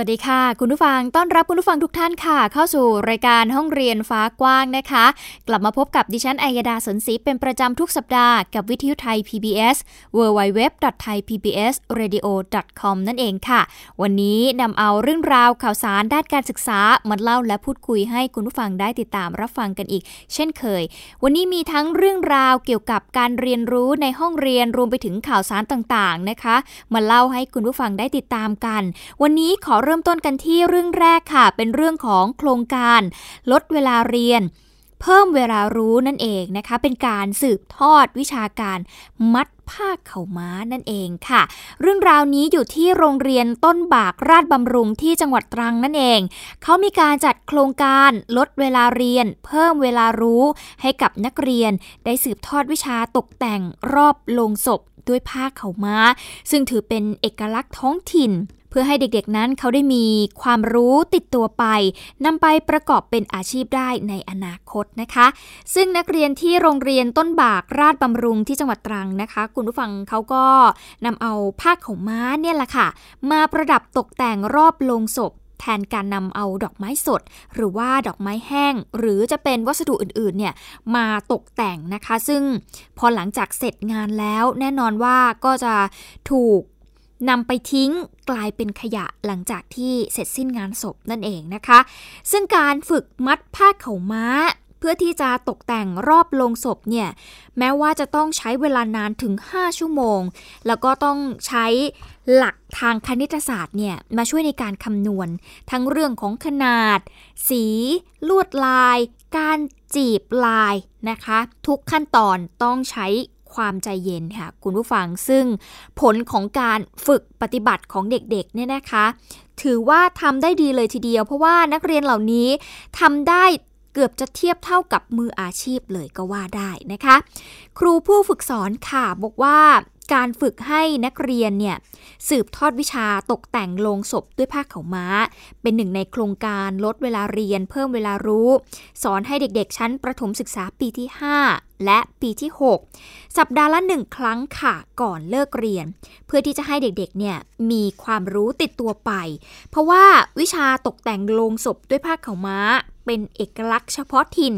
วัสดีค่ะ คุณผู้ฟังต้อนรับคุณผู้ฟังทุกท่านค่ะ เข้าสู่รายการห้องเรียนฟ้ากว้างนะคะ กลับมาพบกับดิฉันอัยดาสนศรีเป็นประจำทุกสัปดาห์กับวิทยุไทย PBS www.thaipbsradio.com นั่นเองค่ะ วันนี้นำเอาเรื่องราวข่าวสารด้านการศึกษามาเล่าและพูดคุยให้คุณผู้ฟังได้ติดตามรับฟังกันอีก เช่นเคย วันนี้มีทั้งเรื่องราวเกี่ยวกับการเรียนรู้ในห้องเรียนรวมไปถึงข่าวสารต่างๆนะคะ มาเล่าให้คุณผู้ฟังได้ติดตามกัน วันนี้ขอเริ่มต้นกันที่เรื่องแรกค่ะ เป็นเรื่องของโครงการลดเวลาเรียน เพิ่มเวลารู้นั่นเองนะคะ เป็นการสืบทอดวิชาการมัดผ้าเข่าม้านั่นเองค่ะ เรื่องราวนี้อยู่ที่โรงเรียนต้นบากราชบำรุงที่จังหวัดตรังนั่นเอง เขามีการจัดโครงการลดเวลาเรียน เพิ่มเวลารู้ให้กับนักเรียน ได้สืบทอดวิชาตกแต่งรอบโลงศพด้วยผ้าเข่าม้า ซึ่งถือเป็นเอกลักษณ์ท้องถิ่น พื่อให้เด็กๆนั้นเขาได้มีความรู้ติดตัวไปนำไปประกอบเป็นอาชีพได้ในอนาคตนะคะ ซึ่งนักเรียนที่โรงเรียนต้นบากราชบำรุงที่จังหวัดตรังนะคะ คุณผู้ฟังเขาก็นำเอาผ้าขาวม้าเนี่ยแหละค่ะ มาประดับตกแต่งรอบโลงศพแทนการนำเอาดอกไม้สด หรือว่าดอกไม้แห้ง หรือจะเป็นวัสดุอื่นๆเนี่ยมาตกแต่งนะคะ ซึ่งพอหลังจากเสร็จงานแล้วแน่นอนว่าก็จะถูก นำไปทิ้งกลายเป็นขยะหลังจากที่เสร็จสิ้นงานศพนั่นเองนะคะ ซึ่งการฝึกมัดผ้าเข่าม้า เพื่อที่จะตกแต่งรอบโลงศพเนี่ยแม้ว่าจะต้องใช้เวลานานถึง 5 ชั่วโมง แล้วก็ต้องใช้หลักทางคณิตศาสตร์เนี่ยมาช่วยในการคำนวณ ทั้งเรื่องของขนาด สี ลวดลาย การจีบลายนะคะ ทุกขั้นตอนต้องใช้ ความใจเย็นค่ะ คุณผู้ฟังซึ่งผลของการฝึกปฏิบัติของเด็กๆเนี่ยนะคะ ถือว่าทำได้ดีเลยทีเดียว เพราะว่านักเรียนเหล่านี้ทำได้เกือบจะเทียบเท่ากับมืออาชีพเลยก็ว่าได้นะคะ ครูผู้ฝึกสอนค่ะบอกว่า การฝึกให้นักเรียนเนี่ยสืบทอดวิชาตกแต่งโลงศพด้วยผ้าขาวม้า เป็นหนึ่งในโครงการลดเวลาเรียน เพิ่มเวลารู้ สอนให้เด็กๆ ชั้นประถมศึกษาปีที่ 5 และปีที่ 6 สัปดาห์ละหนึ่งครั้งค่ะก่อนเลิกเรียน เพื่อที่จะให้เด็กๆเนี่ยมีความรู้ติดตัวไป เพราะว่าวิชาตกแต่งโลงศพด้วยผ้าขาวม้า เป็นเอกลักษณ์เฉพาะถิ่น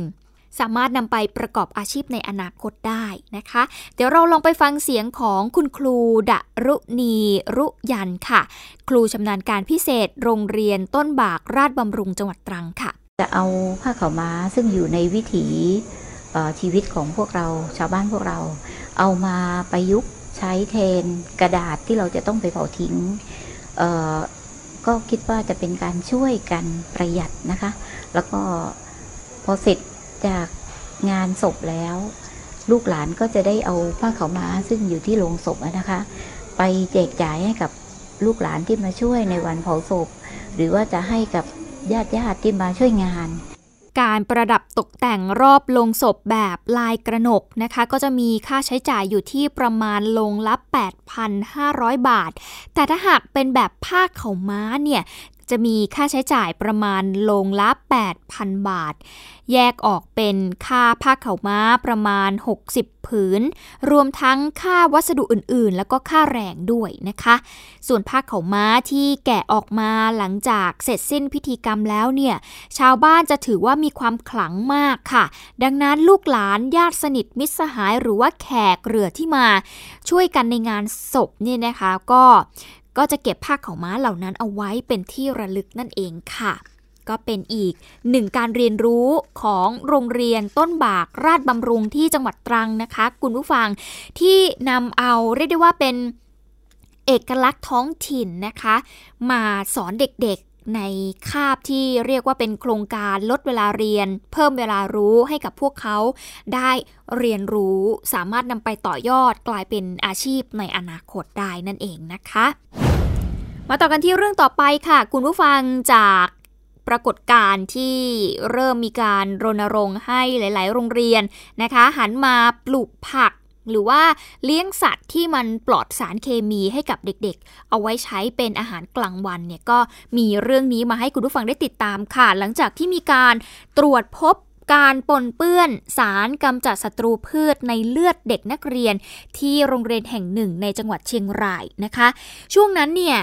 สามารถนำไปประกอบอาชีพในอนาคตได้นะคะ เดี๋ยวเราลองไปฟังเสียงของคุณครูดรุณีรุยันค่ะ ครูชำนาญการพิเศษโรงเรียนต้นบากราชบำรุงจังหวัดตรังค่ะ จะเอาผ้าขาวม้าซึ่งอยู่ในวิถีชีวิตของพวกเราชาวบ้านพวกเรา เอามาประยุกต์ใช้แทนกระดาษที่เราจะต้องไปเผาทิ้งก็คิดว่าจะเป็นการช่วยกันประหยัดนะคะ แล้วก็พอเสร็จ จากงานศพแล้ว ลูกหลานก็จะได้เอาผ้าขาวม้าซึ่งอยู่ที่โรงศพนะคะ ไปแจกจ่ายให้กับลูกหลานที่มาช่วยในวันเผาศพ หรือว่าจะให้กับญาติญาติที่มาช่วยงานการประดับตกแต่งรอบโลงศพแบบลายกระหนกนะคะ ก็จะมีค่าใช้จ่ายอยู่ที่ประมาณลงละ 8,500 บาท แต่ถ้าหากเป็นแบบผ้าเข่าม้าเนี่ย จะมีค่าใช้จ่ายประมาณลงละ 8,000 บาท แยกออกเป็นค่าผ้าเข่าม้าประมาณ 60 ผืน รวมทั้งค่าวัสดุอื่น ๆ แล้วก็ค่าแรงด้วยนะคะ ส่วนผ้าเข่าม้าที่แกะออกมาหลังจากเสร็จสิ้นพิธีกรรมแล้วเนี่ย ชาวบ้านจะถือว่ามีความขลังมากค่ะ ดังนั้นลูกหลานญาติสนิทมิตรสหายหรือว่าแขกเรือที่มา ช่วยกันในงานศพเนี่ยนะคะก็ ก็จะเก็บผ้าขาวม้าเหล่านั้นเอาไว้เป็นที่ระลึกนั่นเองค่ะ ก็เป็นอีกหนึ่งการเรียนรู้ของโรงเรียนต้นบากราชบำรุงที่จังหวัดตรังนะคะ คุณผู้ฟังที่นำเอาเรียกได้ว่าเป็นเอกลักษณ์ท้องถิ่นนะคะ มาสอนเด็กๆในคาบที่เรียกว่าเป็นโครงการลดเวลาเรียน เพิ่มเวลารู้ให้กับพวกเขาได้เรียนรู้สามารถนำไปต่อยอดกลายเป็นอาชีพในอนาคตได้นั่นเองนะคะ มาต่อกันที่เรื่องต่อไปค่ะ คุณผู้ฟังจากปรากฏการณ์ที่เริ่มมีการรณรงค์ให้หลาย ๆ โรงเรียนนะคะ หันมาปลูกผักหรือว่าเลี้ยงสัตว์ที่มันปลอดสารเคมีให้กับเด็กๆ เอาไว้ใช้เป็นอาหารกลางวันเนี่ยก็มีเรื่องนี้มาให้คุณผู้ฟังได้ติดตามค่ะ หลังจากที่มีการตรวจพบการปนเปื้อนสารกำจัดศัตรูพืชในเลือดเด็กนักเรียน ที่โรงเรียนแห่งหนึ่งในจังหวัดเชียงรายนะคะ ช่วงนั้นเนี่ย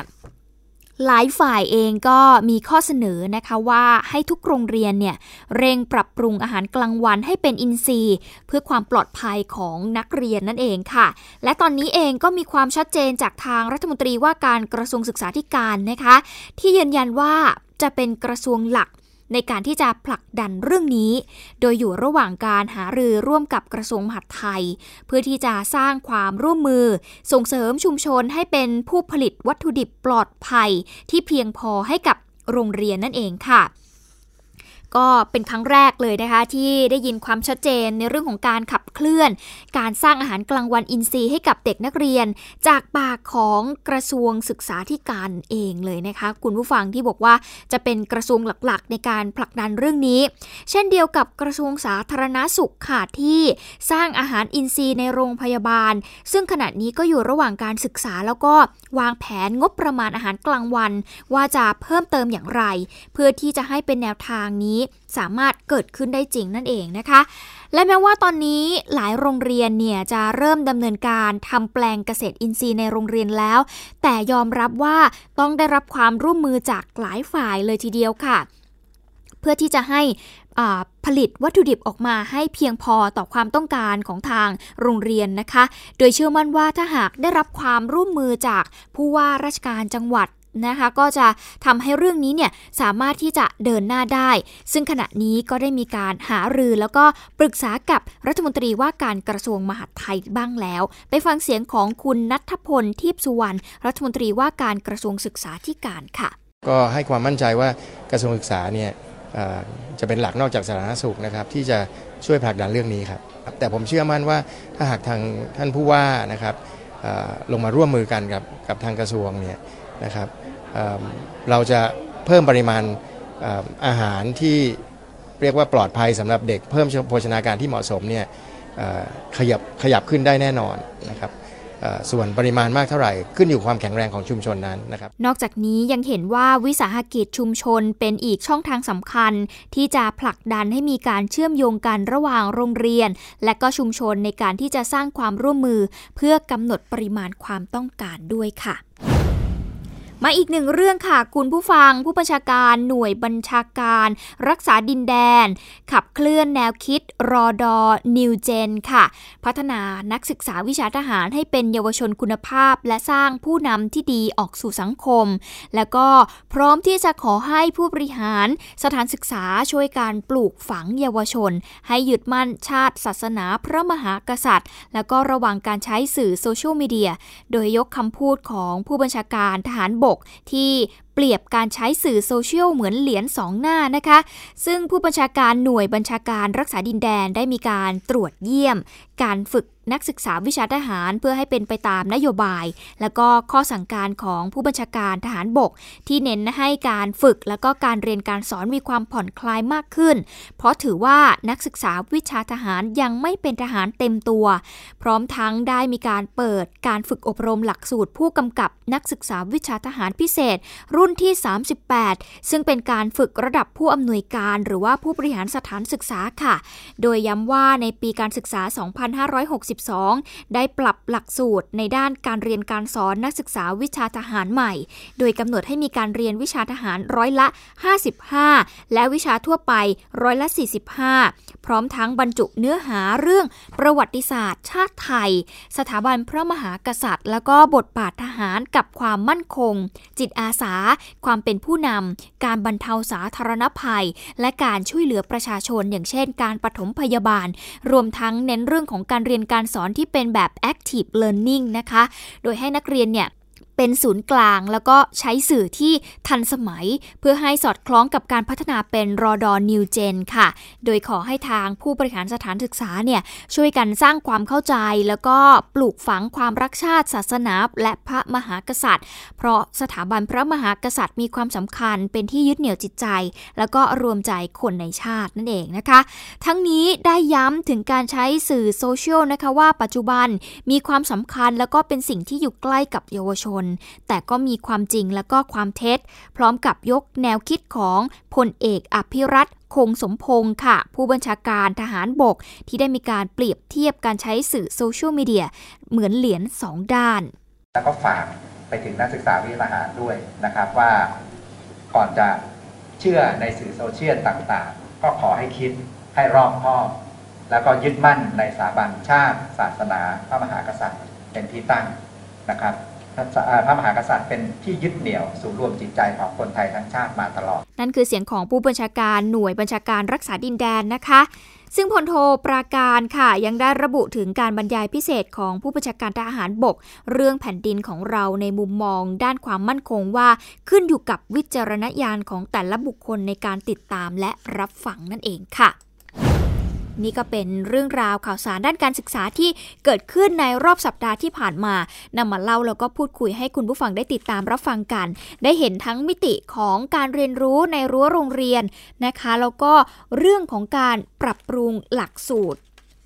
หลายฝ่ายเองก็มีข้อเสนอนะคะว่าให้ทุกโรงเรียนเนี่ยเร่งปรับปรุงอาหารกลางวันให้เป็นอินทรีย์ เพื่อความปลอดภัยของนักเรียนนั่นเองค่ะ และตอนนี้เองก็มีความชัดเจนจากทางรัฐมนตรีว่าการกระทรวงศึกษาธิการนะคะ ที่ยืนยันว่าจะเป็นกระทรวงหลัก ในการที่จะผลักดันเรื่องนี้ โดยอยู่ระหว่างการหารือร่วมกับกระทรวงมหาดไทย เพื่อที่จะสร้างความร่วมมือ ส่งเสริมชุมชนให้เป็นผู้ผลิตวัตถุดิบปลอดภัย ที่เพียงพอให้กับโรงเรียนนั่นเองค่ะ ก็เป็นครั้งแรกเลยนะคะ ที่ได้ยินความชัดเจนในเรื่องของการขับเคลื่อน การสร้างอาหารกลางวันอินทรีย์ให้กับเด็กนักเรียน จากปากของกระทรวงศึกษาธิการเองเลยนะคะ คุณผู้ฟังที่บอกว่าจะเป็นกระทรวงหลักๆ ในการผลักดันเรื่องนี้ เช่นเดียวกับกระทรวงสาธารณาสุขค่ะที่สร้างอาหารอินทรีย์ในโรงพยาบาล ซึ่งขณะนี้ก็อยู่ระหว่างการศึกษาแล้วก็วางแผนงบประมาณอาหารกลางวัน ว่าจะเพิ่มเติมอย่างไร เพื่อที่จะให้เป็นแนวทางนี้สามารถเกิดขึ้นได้จริงนั่นเองนะคะ และแม้ว่าตอนนี้หลายโรงเรียนเนี่ยจะเริ่มดำเนินการทำแปลงเกษตรอินทรีย์ในโรงเรียนแล้ว แต่ยอมรับว่าต้องได้รับความร่วมมือจากหลายฝ่ายเลยทีเดียวค่ะ เพื่อที่จะให้ผลิตวัตถุดิบออกมาให้เพียงพอต่อความต้องการของทางโรงเรียนนะคะ โดยเชื่อมั่นว่าถ้าหากได้รับความร่วมมือจากผู้ว่าราชการจังหวัด นะคะ ก็จะทำให้เรื่องนี้เนี่ยสามารถที่จะเดินหน้าได้ ซึ่งขณะนี้ก็ได้มีการหารือแล้วก็ปรึกษากับรัฐมนตรีว่าการกระทรวงมหาดไทยบ้างแล้ว ไปฟังเสียงของคุณนัทพลทิพสุวรรณรัฐมนตรีว่าการกระทรวงศึกษาธิการค่ะ ก็ให้ความมั่นใจว่ากระทรวงศึกษาเนี่ยจะเป็นหลักนอกจากสาธารณสุขนะครับที่จะช่วยผลักดันเรื่องนี้ครับแต่ผมเชื่อมั่นว่าถ้าหากทางท่านผู้ว่านะครับลงมาร่วมมือกันกับกับทางกระทรวงเนี่ยนะครับ เราจะเพิ่มปริมาณอาหารที่เรียกว่าปลอดภัยสำหรับเด็กเพิ่มโภชนาการที่เหมาะสมเนี่ยขยับขยับขึ้นได้แน่นอนนะครับส่วนปริมาณมากเท่าไหร่ขึ้นอยู่ความแข็งแรงของชุมชนนั้นนะครับ นอกจากนี้ยังเห็นว่าวิสาหกิจชุมชนเป็นอีกช่องทางสำคัญ ที่จะผลักดันให้มีการเชื่อมโยงกันระหว่างโรงเรียน และก็ชุมชนในการที่จะสร้างความร่วมมือ เพื่อกำหนดปริมาณความต้องการด้วยค่ะ มาอีกหนึ่งเรื่องค่ะคุณผู้ฟังผู้บัญชาการหน่วยบัญชาการ รักษาดินแดน ขับเคลื่อนแนวคิดรอดอนิวเจนค่ะ พัฒนานักศึกษาวิชาทหารให้เป็นเยาวชนคุณภาพ และสร้างผู้นำที่ดีออกสู่สังคม แล้วก็พร้อมที่จะขอให้ผู้บริหาร สถานศึกษาช่วยการปลูกฝังเยาวชน ให้หยุดมั่นชาติศาสนาพระมหากษัตริย์ แล้วก็ระวังการใช้สื่อโซเชียลมีเดียโดยยกคำพูดของผู้บัญชาการทหารบกที่ เปรียบการใช้สื่อโซเชียลเหมือนเหรียญสองหน้านะคะ ซึ่งผู้บัญชาการหน่วยบัญชาการรักษาดินแดนได้มีการตรวจเยี่ยม การฝึกนักศึกษาวิชาทหารเพื่อให้เป็นไปตามนโยบาย และก็ข้อสั่งการของผู้บัญชาการทหารบก ที่เน้นให้การฝึกและก็การเรียนการสอนมีความผ่อนคลายมากขึ้น เพราะถือว่านักศึกษาวิชาทหารยังไม่เป็นทหารเต็มตัว พร้อมทั้งได้มีการเปิดการฝึกอบรมหลักสูตรผู้กำกับนักศึกษาวิชาทหารพิเศษรุ่นที่ 38 ซึ่งเป็นการฝึกระดับผู้อำนวยการหรือว่าผู้บริหารสถานศึกษาค่ะ โดยย้ำว่าในปีการศึกษา 2562 ได้ปรับหลักสูตรในด้านการเรียนการสอนนักศึกษาวิชาทหารใหม่ โดยกำหนดให้มีการเรียนวิชาทหารร้อยละ 55 และวิชาทั่วไปร้อยละ 45 พร้อมทั้งบรรจุเนื้อหาเรื่องประวัติศาสตร์ ชาติไทย สถาบันพระมหากษัตริย์ แล้วก็บทบาททหารกับความมั่นคง จิตอาสาความเป็นผู้นำการบรรเทาสาธารณภัย และการช่วยเหลือประชาชน อย่างเช่น การปฐมพยาบาล รวมทั้งเน้นเรื่องของการเรียนการสอนที่เป็นแบบ active learning นะคะ โดยให้นักเรียนเนี่ย เป็นศูนย์กลาง แล้วก็ใช้สื่อที่ทันสมัย เพื่อให้สอดคล้องกับการพัฒนาเป็นรอดอนนิวเจนค่ะ โดยขอให้ทางผู้บริหารสถานศึกษาเนี่ยช่วยกันสร้างความเข้าใจ แล้วก็ปลูกฝังความรักชาติศาสนาและพระมหากษัตริย์ เพราะสถาบันพระมหากษัตริย์มีความสำคัญเป็นที่ยึดเหนี่ยวจิตใจ แล้วก็รวมใจคนในชาตินั่นเองนะคะ ทั้งนี้ได้ย้ำถึงการใช้สื่อโซเชียลนะคะว่าปัจจุบันมีความสำคัญแล้วก็เป็นสิ่งที่อยู่ใกล้กับเยาวชนแต่ก็มีความจริงและก็ความเท็จ พร้อมกับยกแนวคิดของพลเอกอภิรัตคงสมพงศ์ค่ะ ผู้บัญชาการทหารบก ที่ได้มีการเปรียบเทียบการใช้สื่อโซเชียลมีเดียเหมือนเหรียญสองด้าน แล้วก็ฝากไปถึงนักศึกษาวิทยาทหารด้วยนะครับว่าก่อนจะเชื่อในสื่อโซเชียลต่างๆ ก็ขอให้คิดให้รอบคอบแล้วก็ยึดมั่นในสถาบันชาติ ศาสนา พระมหากษัตริย์ เป็นที่ตั้งนะครับ พระมหากษัตริย์เป็นที่ยึดเหนี่ยวศูนย์รวมจิตใจของคนไทยทั้งชาติมาตลอด นั่นคือเสียงของผู้บัญชาการหน่วยบัญชาการรักษาดินแดนนะคะ ซึ่งพลโทปราการค่ะ ยังได้ระบุถึงการบรรยายพิเศษของผู้บัญชาการทหารบก เรื่องแผ่นดินของเราในมุมมอง ด้านความมั่นคงว่าขึ้นอยู่กับวิจารณญาณของแต่ละบุคคลในการติดตามและรับฟังนั่นเองค่ะ นี่ก็เป็นเรื่องราวข่าวสารด้านการศึกษาที่เกิดขึ้นในรอบสัปดาห์ที่ผ่านมานำมาเล่าแล้วก็พูดคุยให้คุณผู้ฟังได้ติดตามรับฟังกัน ได้เห็นทั้งมิติของการเรียนรู้ในรั้วโรงเรียนนะคะแล้วก็เรื่องของการปรับปรุงหลักสูตร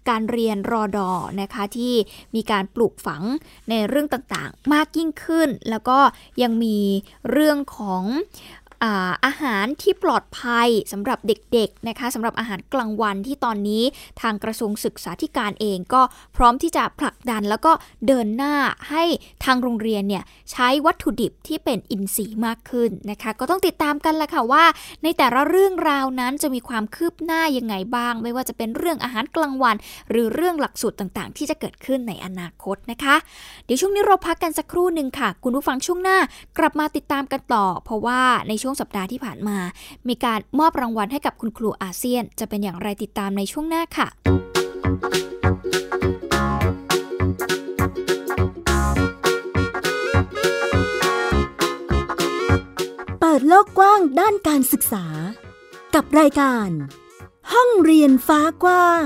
การเรียนรอดอนะคะที่มีการปลูกฝังในเรื่องต่างๆ มากยิ่งขึ้น แล้วก็ยังมีเรื่องของ อาหารที่ปลอดภัยสำหรับเด็กๆนะคะสำหรับอาหารกลางวันที่ตอนนี้ทางกระทรวงศึกษาธิการเองก็พร้อมที่จะผลักดันแล้วก็เดินหน้าให้ทางโรงเรียนเนี่ยใช้วัตถุดิบที่เป็นอินทรีย์มากขึ้นนะคะ ก็ต้องติดตามกันละค่ะว่า ในแต่ละเรื่องราวนั้นจะมีความคืบหน้ายังไงบ้าง ไม่ว่าจะเป็นเรื่องอาหารกลางวัน หรือเรื่องหลักสูตรต่างๆ ที่จะเกิดขึ้นในอนาคตนะคะ เดี๋ยวช่วงนี้เราพักกันสักครู่หนึ่งค่ะ คุณผู้ฟังช่วงหน้ากลับมาติดตามกันต่อ เพราะว่าในช่วงสัปดาห์ที่ผ่านมา มีการมอบรางวัลให้กับคุณครูอาเซียน จะเป็นอย่างไรติดตามในช่วงหน้าค่ะเปิดโลกกว้างด้านการศึกษา กับรายการ ห้องเรียนฟ้ากว้าง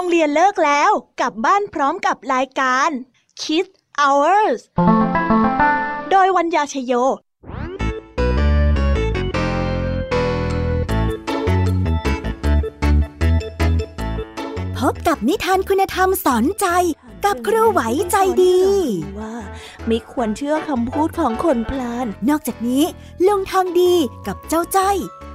รงเรียนเลิกแล้ว กลับบ้านพร้อมกับรายการ Kids Hours โดยวัญญาชยโยพบกับนิทานคุณธรรมสอนใจกับครูไหวใจดีว่าไม่ควรเชื่อคำพูดของคนพลาน นอกจากนี้ลุงทองดีกับเจ้าจ้อ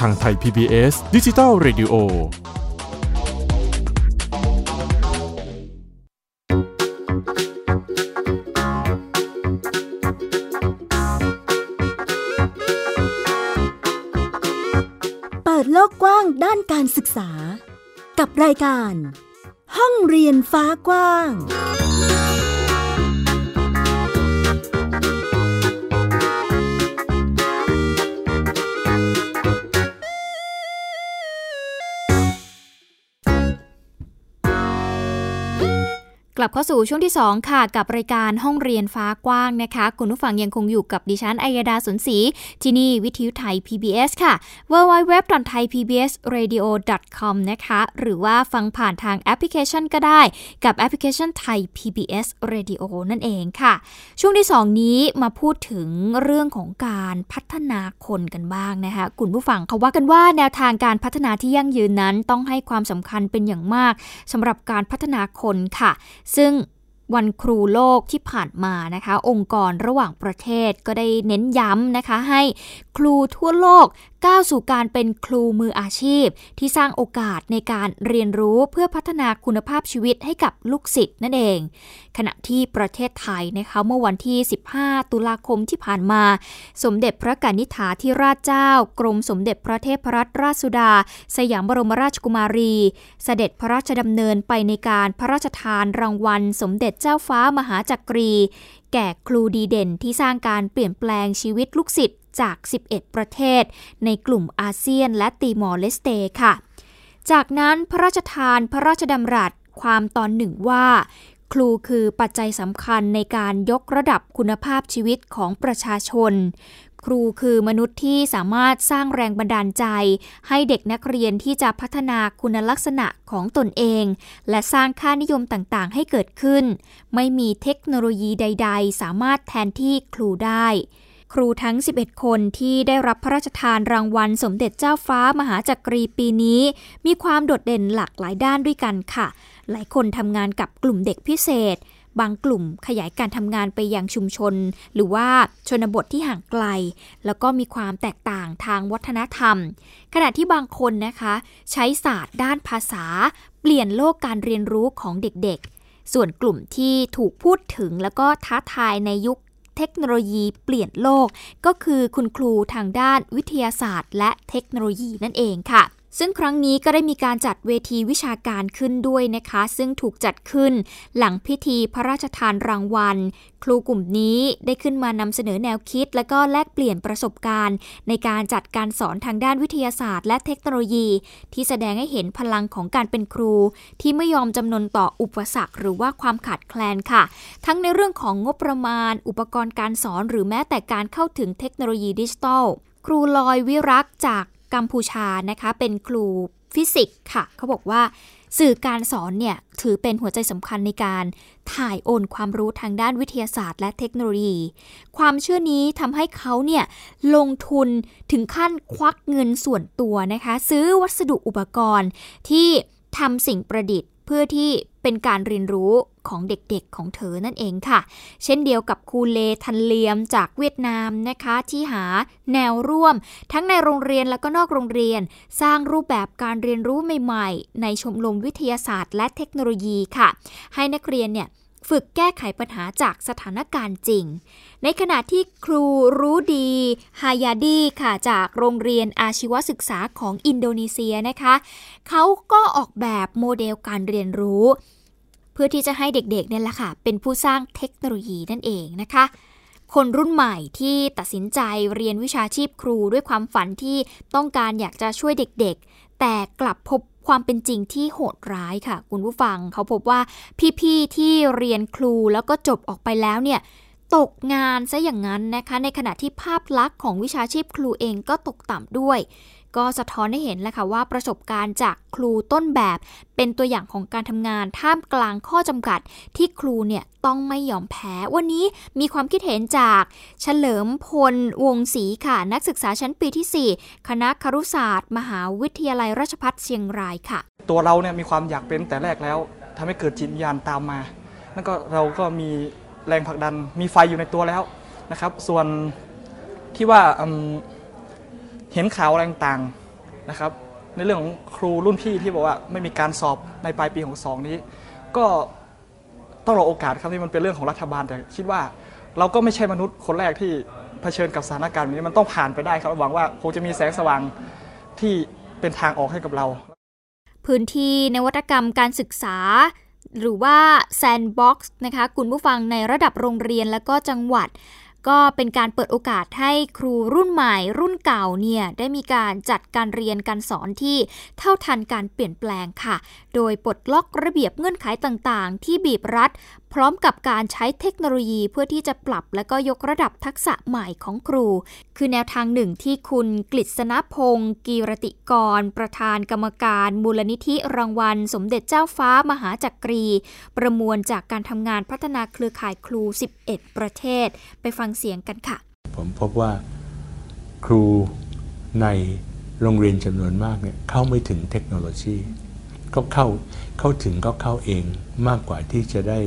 ทางไทย PBS ดิจิทัล Radio เปิดโลกกว้างด้านการศึกษา กับรายการ ห้องเรียนฟ้ากว้าง กลับเข้าสู่ช่วงที่ 2 ค่ะ กับรายการห้องเรียนฟ้ากว้างนะคะ คุณผู้ฟังยังคงอยู่กับดิฉันอัยดาสนศรีที่นี่วิทยุ Thai PBS ค่ะ www.thaipbsradio.com นะคะ หรือว่าฟังผ่านทางแอปพลิเคชันก็ได้ กับแอปพลิเคชันไทย PBS Radio นั่นเองค่ะ ช่วงที่ 2 นี้มาพูดถึงเรื่องของการพัฒนาคนกันบ้างนะคะ คุณผู้ฟังเขาว่ากันว่าแนวทางการพัฒนาที่ยั่งยืนนั้นต้องให้ความสำคัญเป็นอย่างมากสำหรับการพัฒนาคนค่ะซึ่งวันครูโลกที่ผ่านมานะคะ องค์กรระหว่างประเทศก็ได้เน้นย้ำนะคะ ให้ครูทั่วโลกก้าวสู่การเป็นครูมืออาชีพ ที่สร้างโอกาสในการเรียนรู้เพื่อพัฒนาคุณภาพชีวิตให้กับลูกศิษย์นั่นเอง ขณะที่ประเทศไทยนะคะเมื่อวันที่ 15 ตุลาคมที่ผ่านมา สมเด็จพระกนิษฐาธิราชเจ้า กรมสมเด็จพระเทพรัตนราชสุดา สยามบรมราชกุมารี เสด็จพระราชดำเนินไปในการพระราชทานรางวัล สมเด็จเจ้าฟ้ามหาจักรีแก่ครูดีเด่นที่สร้างการเปลี่ยนแปลงชีวิตลูกศิษย์ จาก 11 ประเทศ ในกลุ่มอาเซียนและตีมอร์เลสเตค่ะ จากนั้นพระราชทานพระราชดำรัสความตอนหนึ่งว่า ครูคือปัจจัยสำคัญในการยกระดับคุณภาพชีวิตของประชาชน ครูคือมนุษย์ที่สามารถสร้างแรงบันดาลใจ ให้เด็กนักเรียนที่จะพัฒนาคุณลักษณะของตนเอง และสร้างค่านิยมต่างๆ ให้เกิดขึ้น ไม่มีเทคโนโลยีใด ๆ สามารถแทนที่ครูได้ ครูทั้ง 11 คนที่ได้รับพระราชทานรางวัลสมเด็จเจ้าฟ้ามหาจักรีปีนี้ มีความโดดเด่นหลากหลายด้านด้วยกันค่ะ หลายคนทำงานกับกลุ่มเด็กพิเศษ บางกลุ่มขยายการทำงานไปยังชุมชน หรือว่าชนบทที่ห่างไกล แล้วก็มีความแตกต่างทางวัฒนธรรม ขณะที่บางคนนะคะ ใช้ศาสตร์ด้านภาษา เปลี่ยนโลกการเรียนรู้ของเด็กๆส่วนกลุ่มที่ถูกพูดถึงแล้วก็ท้าทายในยุค เทคโนโลยีเปลี่ยนโลก ก็คือคุณครูทางด้านวิทยาศาสตร์ และเทคโนโลยีนั่นเองค่ะ ซึ่งครั้งนี้ก็ได้มีการจัดเวทีวิชาการขึ้นด้วยนะคะ ซึ่งถูกจัดขึ้นหลังพิธีพระราชทานรางวัล ครูกลุ่มนี้ได้ขึ้นมานำเสนอแนวคิด และก็แลกเปลี่ยนประสบการณ์ ในการจัดการสอนทางด้านวิทยาศาสตร์ และเทคโนโลยี ที่แสดงให้เห็นพลังของการเป็นครู ที่ไม่ยอมจำนนต่ออุปสรรคหรือว่าความขาดแคลนค่ะ ทั้งในเรื่องของงบประมาณ อุปกรณ์การสอน หรือแม้แต่การเข้าถึงเทคโนโลยีดิจิทัลครูลอยวิรักจาก กัมพูชานะคะเป็นครูฟิสิกส์ค่ะ เขาบอกว่าสื่อการสอนเนี่ยถือเป็นหัวใจสำคัญในการถ่ายโอนความรู้ทางด้านวิทยาศาสตร์และเทคโนโลยี ความเชื่อนี้ทำให้เขาเนี่ยลงทุนถึงขั้นควักเงินส่วนตัวนะคะ ซื้อวัสดุอุปกรณ์ที่ทำสิ่งประดิษฐ์ เพื่อที่ เป็นการเรียนรู้ของเด็กๆของเธอนั่นเองค่ะ เช่นเดียวกับครูเลทันเลียมจากเวียดนามนะคะที่หาแนวร่วม ทั้งในโรงเรียนและก็นอกโรงเรียน สร้างรูปแบบการเรียนรู้ใหม่ๆ ในชมรมวิทยาศาสตร์ และเทคโนโลยีค่ะ ให้นักเรียนเนี่ยฝึกแก้ไขปัญหาจากสถานการณ์จริง ในขณะที่ครูรู้ดีฮายาดีค่ะจากโรงเรียนอาชีวศึกษาของอินโดนีเซียนะคะ เขาก็ออกแบบโมเดลการเรียนรู้เพื่อที่จะให้เด็กๆเนี่ยแหละค่ะ เป็นผู้สร้างเทคโนโลยีนั่นเองนะคะ คนรุ่นใหม่ที่ตัดสินใจเรียนวิชาชีพครูด้วยความฝันที่ต้องการอยากจะช่วยเด็กๆ แต่กลับพบความเป็นจริงที่โหดร้ายค่ะ คุณผู้ฟังเขาพบว่าพี่ๆที่เรียนครูแล้วก็จบออกไปแล้วเนี่ยตกงานซะอย่างนั้นนะคะ ในขณะที่ภาพลักษณ์ของวิชาชีพครูเองก็ตกต่ำด้วย ก็สะท้อนให้เห็นแหละค่ะว่าประสบการณ์จากครูต้นแบบ เป็นตัวอย่างของการทำงานท่ามกลางข้อจำกัด ที่ครูเนี่ยต้องไม่ยอมแพ้ วันนี้มีความคิดเห็นจากเฉลิมพลวงศรีค่ะ นักศึกษาชั้นปีที่ 4 คณะครุศาสตร์ มหาวิทยาลัยราชภัฏเชียงรายค่ะ ตัวเราเนี่ยมีความอยากเป็นแต่แรกแล้วทำให้เกิดจิตวิญญาณตามมา นั่นก็เราก็มีแรงผลักดันมีไฟอยู่ในตัวแล้วนะครับ ส่วนที่ว่า เห็นข่าวอะไรต่างๆนะครับ ในเรื่องของครูรุ่นพี่ที่บอกว่าไม่มีการสอบในปลายปีของสองนี้ ก็ต้องรอโอกาสครับที่มันเป็นเรื่องของรัฐบาลแต่คิดว่าเราก็ไม่ใช่มนุษย์คนแรกที่เผชิญกับสถานการณ์แบบนี้มันต้องผ่านไปได้ครับหวังว่าคงจะมีแสงสว่างที่เป็นทางออกให้กับเรา พื้นที่นวัตกรรมการศึกษา หรือว่า Sandbox นะคะ คุณผู้ฟังในระดับโรงเรียนและก็จังหวัด ก็เป็นการเปิดโอกาสให้ครูรุ่นใหม่รุ่นเก่าเนี่ยได้มีการจัดการเรียนการสอนที่เท่าทันการเปลี่ยนแปลงค่ะ โดยปลดล็อกระเบียบเงื่อนไขต่างๆ ที่บีบรัดพร้อมกับการใช้เทคโนโลยีเพื่อที่จะปรับและก็ยกระดับทักษะใหม่ของครู คือแนวทางหนึ่งที่คุณกฤษณพงศ์กีรติกร ประธานกรรมการมูลนิธิรางวัล สมเด็จเจ้าฟ้ามหาจักรี ประมวลจากการทำงานพัฒนาเครือข่ายครู 11 ประเทศ ไปฟังเสียงกันค่ะ ผมพบว่าครูในโรงเรียนจำนวนมากเนี่ยเข้าไม่ถึงเทคโนโลยีก็เข้าเข้าถึงก็เข้าเองมากกว่าที่จะได้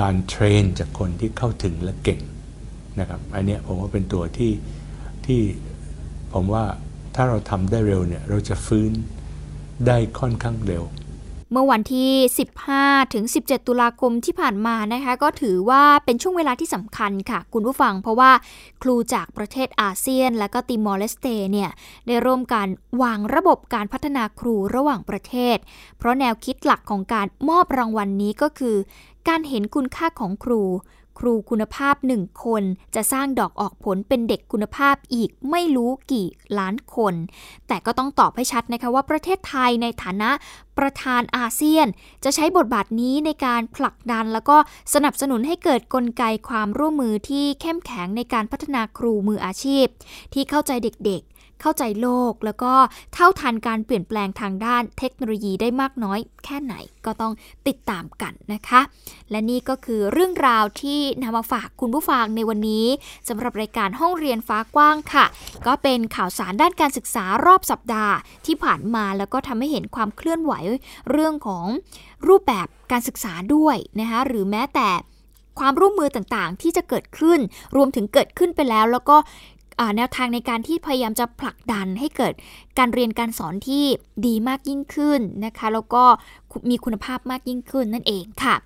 การเทรนจากคนที่เข้าถึงและเก่งนะครับอันนี้ผมว่าเป็นตัวที่ที่ผมว่าถ้าเราทำได้เร็วเนี่ยเราจะฟื้นได้ค่อนข้างเร็ว เมื่อวันที่ 15 ถึง 17 ตุลาคมที่ผ่านมานะคะ ก็ถือว่าเป็นช่วงเวลาที่สำคัญค่ะ คุณผู้ฟัง เพราะว่าครูจากประเทศอาเซียน และก็ติมอร์เลสเตเนี่ย ได้ร่วมกันวางระบบการพัฒนาครูระหว่างประเทศ เพราะแนวคิดหลักของการมอบรางวัลนนี้ก็คือ การเห็นคุณค่าของครู ครูคุณภาพหนึ่งคนจะสร้างดอกออกผลเป็นเด็กคุณภาพอีกไม่รู้กี่ล้านคน แต่ก็ต้องตอบให้ชัดนะคะว่าประเทศไทยในฐานะประธานอาเซียน จะใช้บทบาทนี้ในการผลักดัน แล้วก็สนับสนุนให้เกิดกลไกความร่วมมือที่เข้มแข็งในการพัฒนาครูมืออาชีพ ที่เข้าใจเด็กๆ เข้าใจโลกแล้วก็เท่าทันการเปลี่ยนแปลงทางด้านเทคโนโลยีได้มากน้อยแค่ไหนก็ต้องติดตามกันนะคะ และนี่ก็คือเรื่องราวที่นำมาฝากคุณผู้ฟังในวันนี้สำหรับรายการห้องเรียนฟ้ากว้างค่ะ ก็เป็นข่าวสารด้านการศึกษารอบสัปดาห์ที่ผ่านมาแล้วก็ทำให้เห็นความเคลื่อนไหวเรื่องของรูปแบบการศึกษาด้วยนะคะหรือแม้แต่ความร่วมมือต่างๆ ที่จะเกิดขึ้น รวมถึงเกิดขึ้นไปแล้ว แล้วก็ แนวทางในการที่พยายามจะผลักดันให้เกิดการเรียนการสอนที่ดีมากยิ่งขึ้นนะคะ แล้วก็มีคุณภาพมากยิ่งขึ้นนั่นเองค่ะ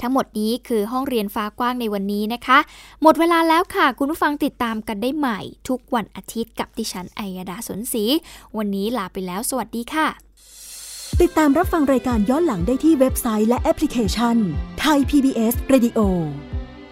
ทั้งหมดนี้คือห้องเรียนฟ้ากว้างในวันนี้นะคะ หมดเวลาแล้วค่ะ คุณผู้ฟังติดตามกันได้ใหม่ ทุกวันอาทิตย์กับดิฉันไอยดาสนศรีวันนี้ลาไปแล้ว สวัสดีค่ะ ติดตามรับฟังรายการย้อนหลังได้ที่เว็บไซต์และแอปพลิเคชันไทย PBS Radio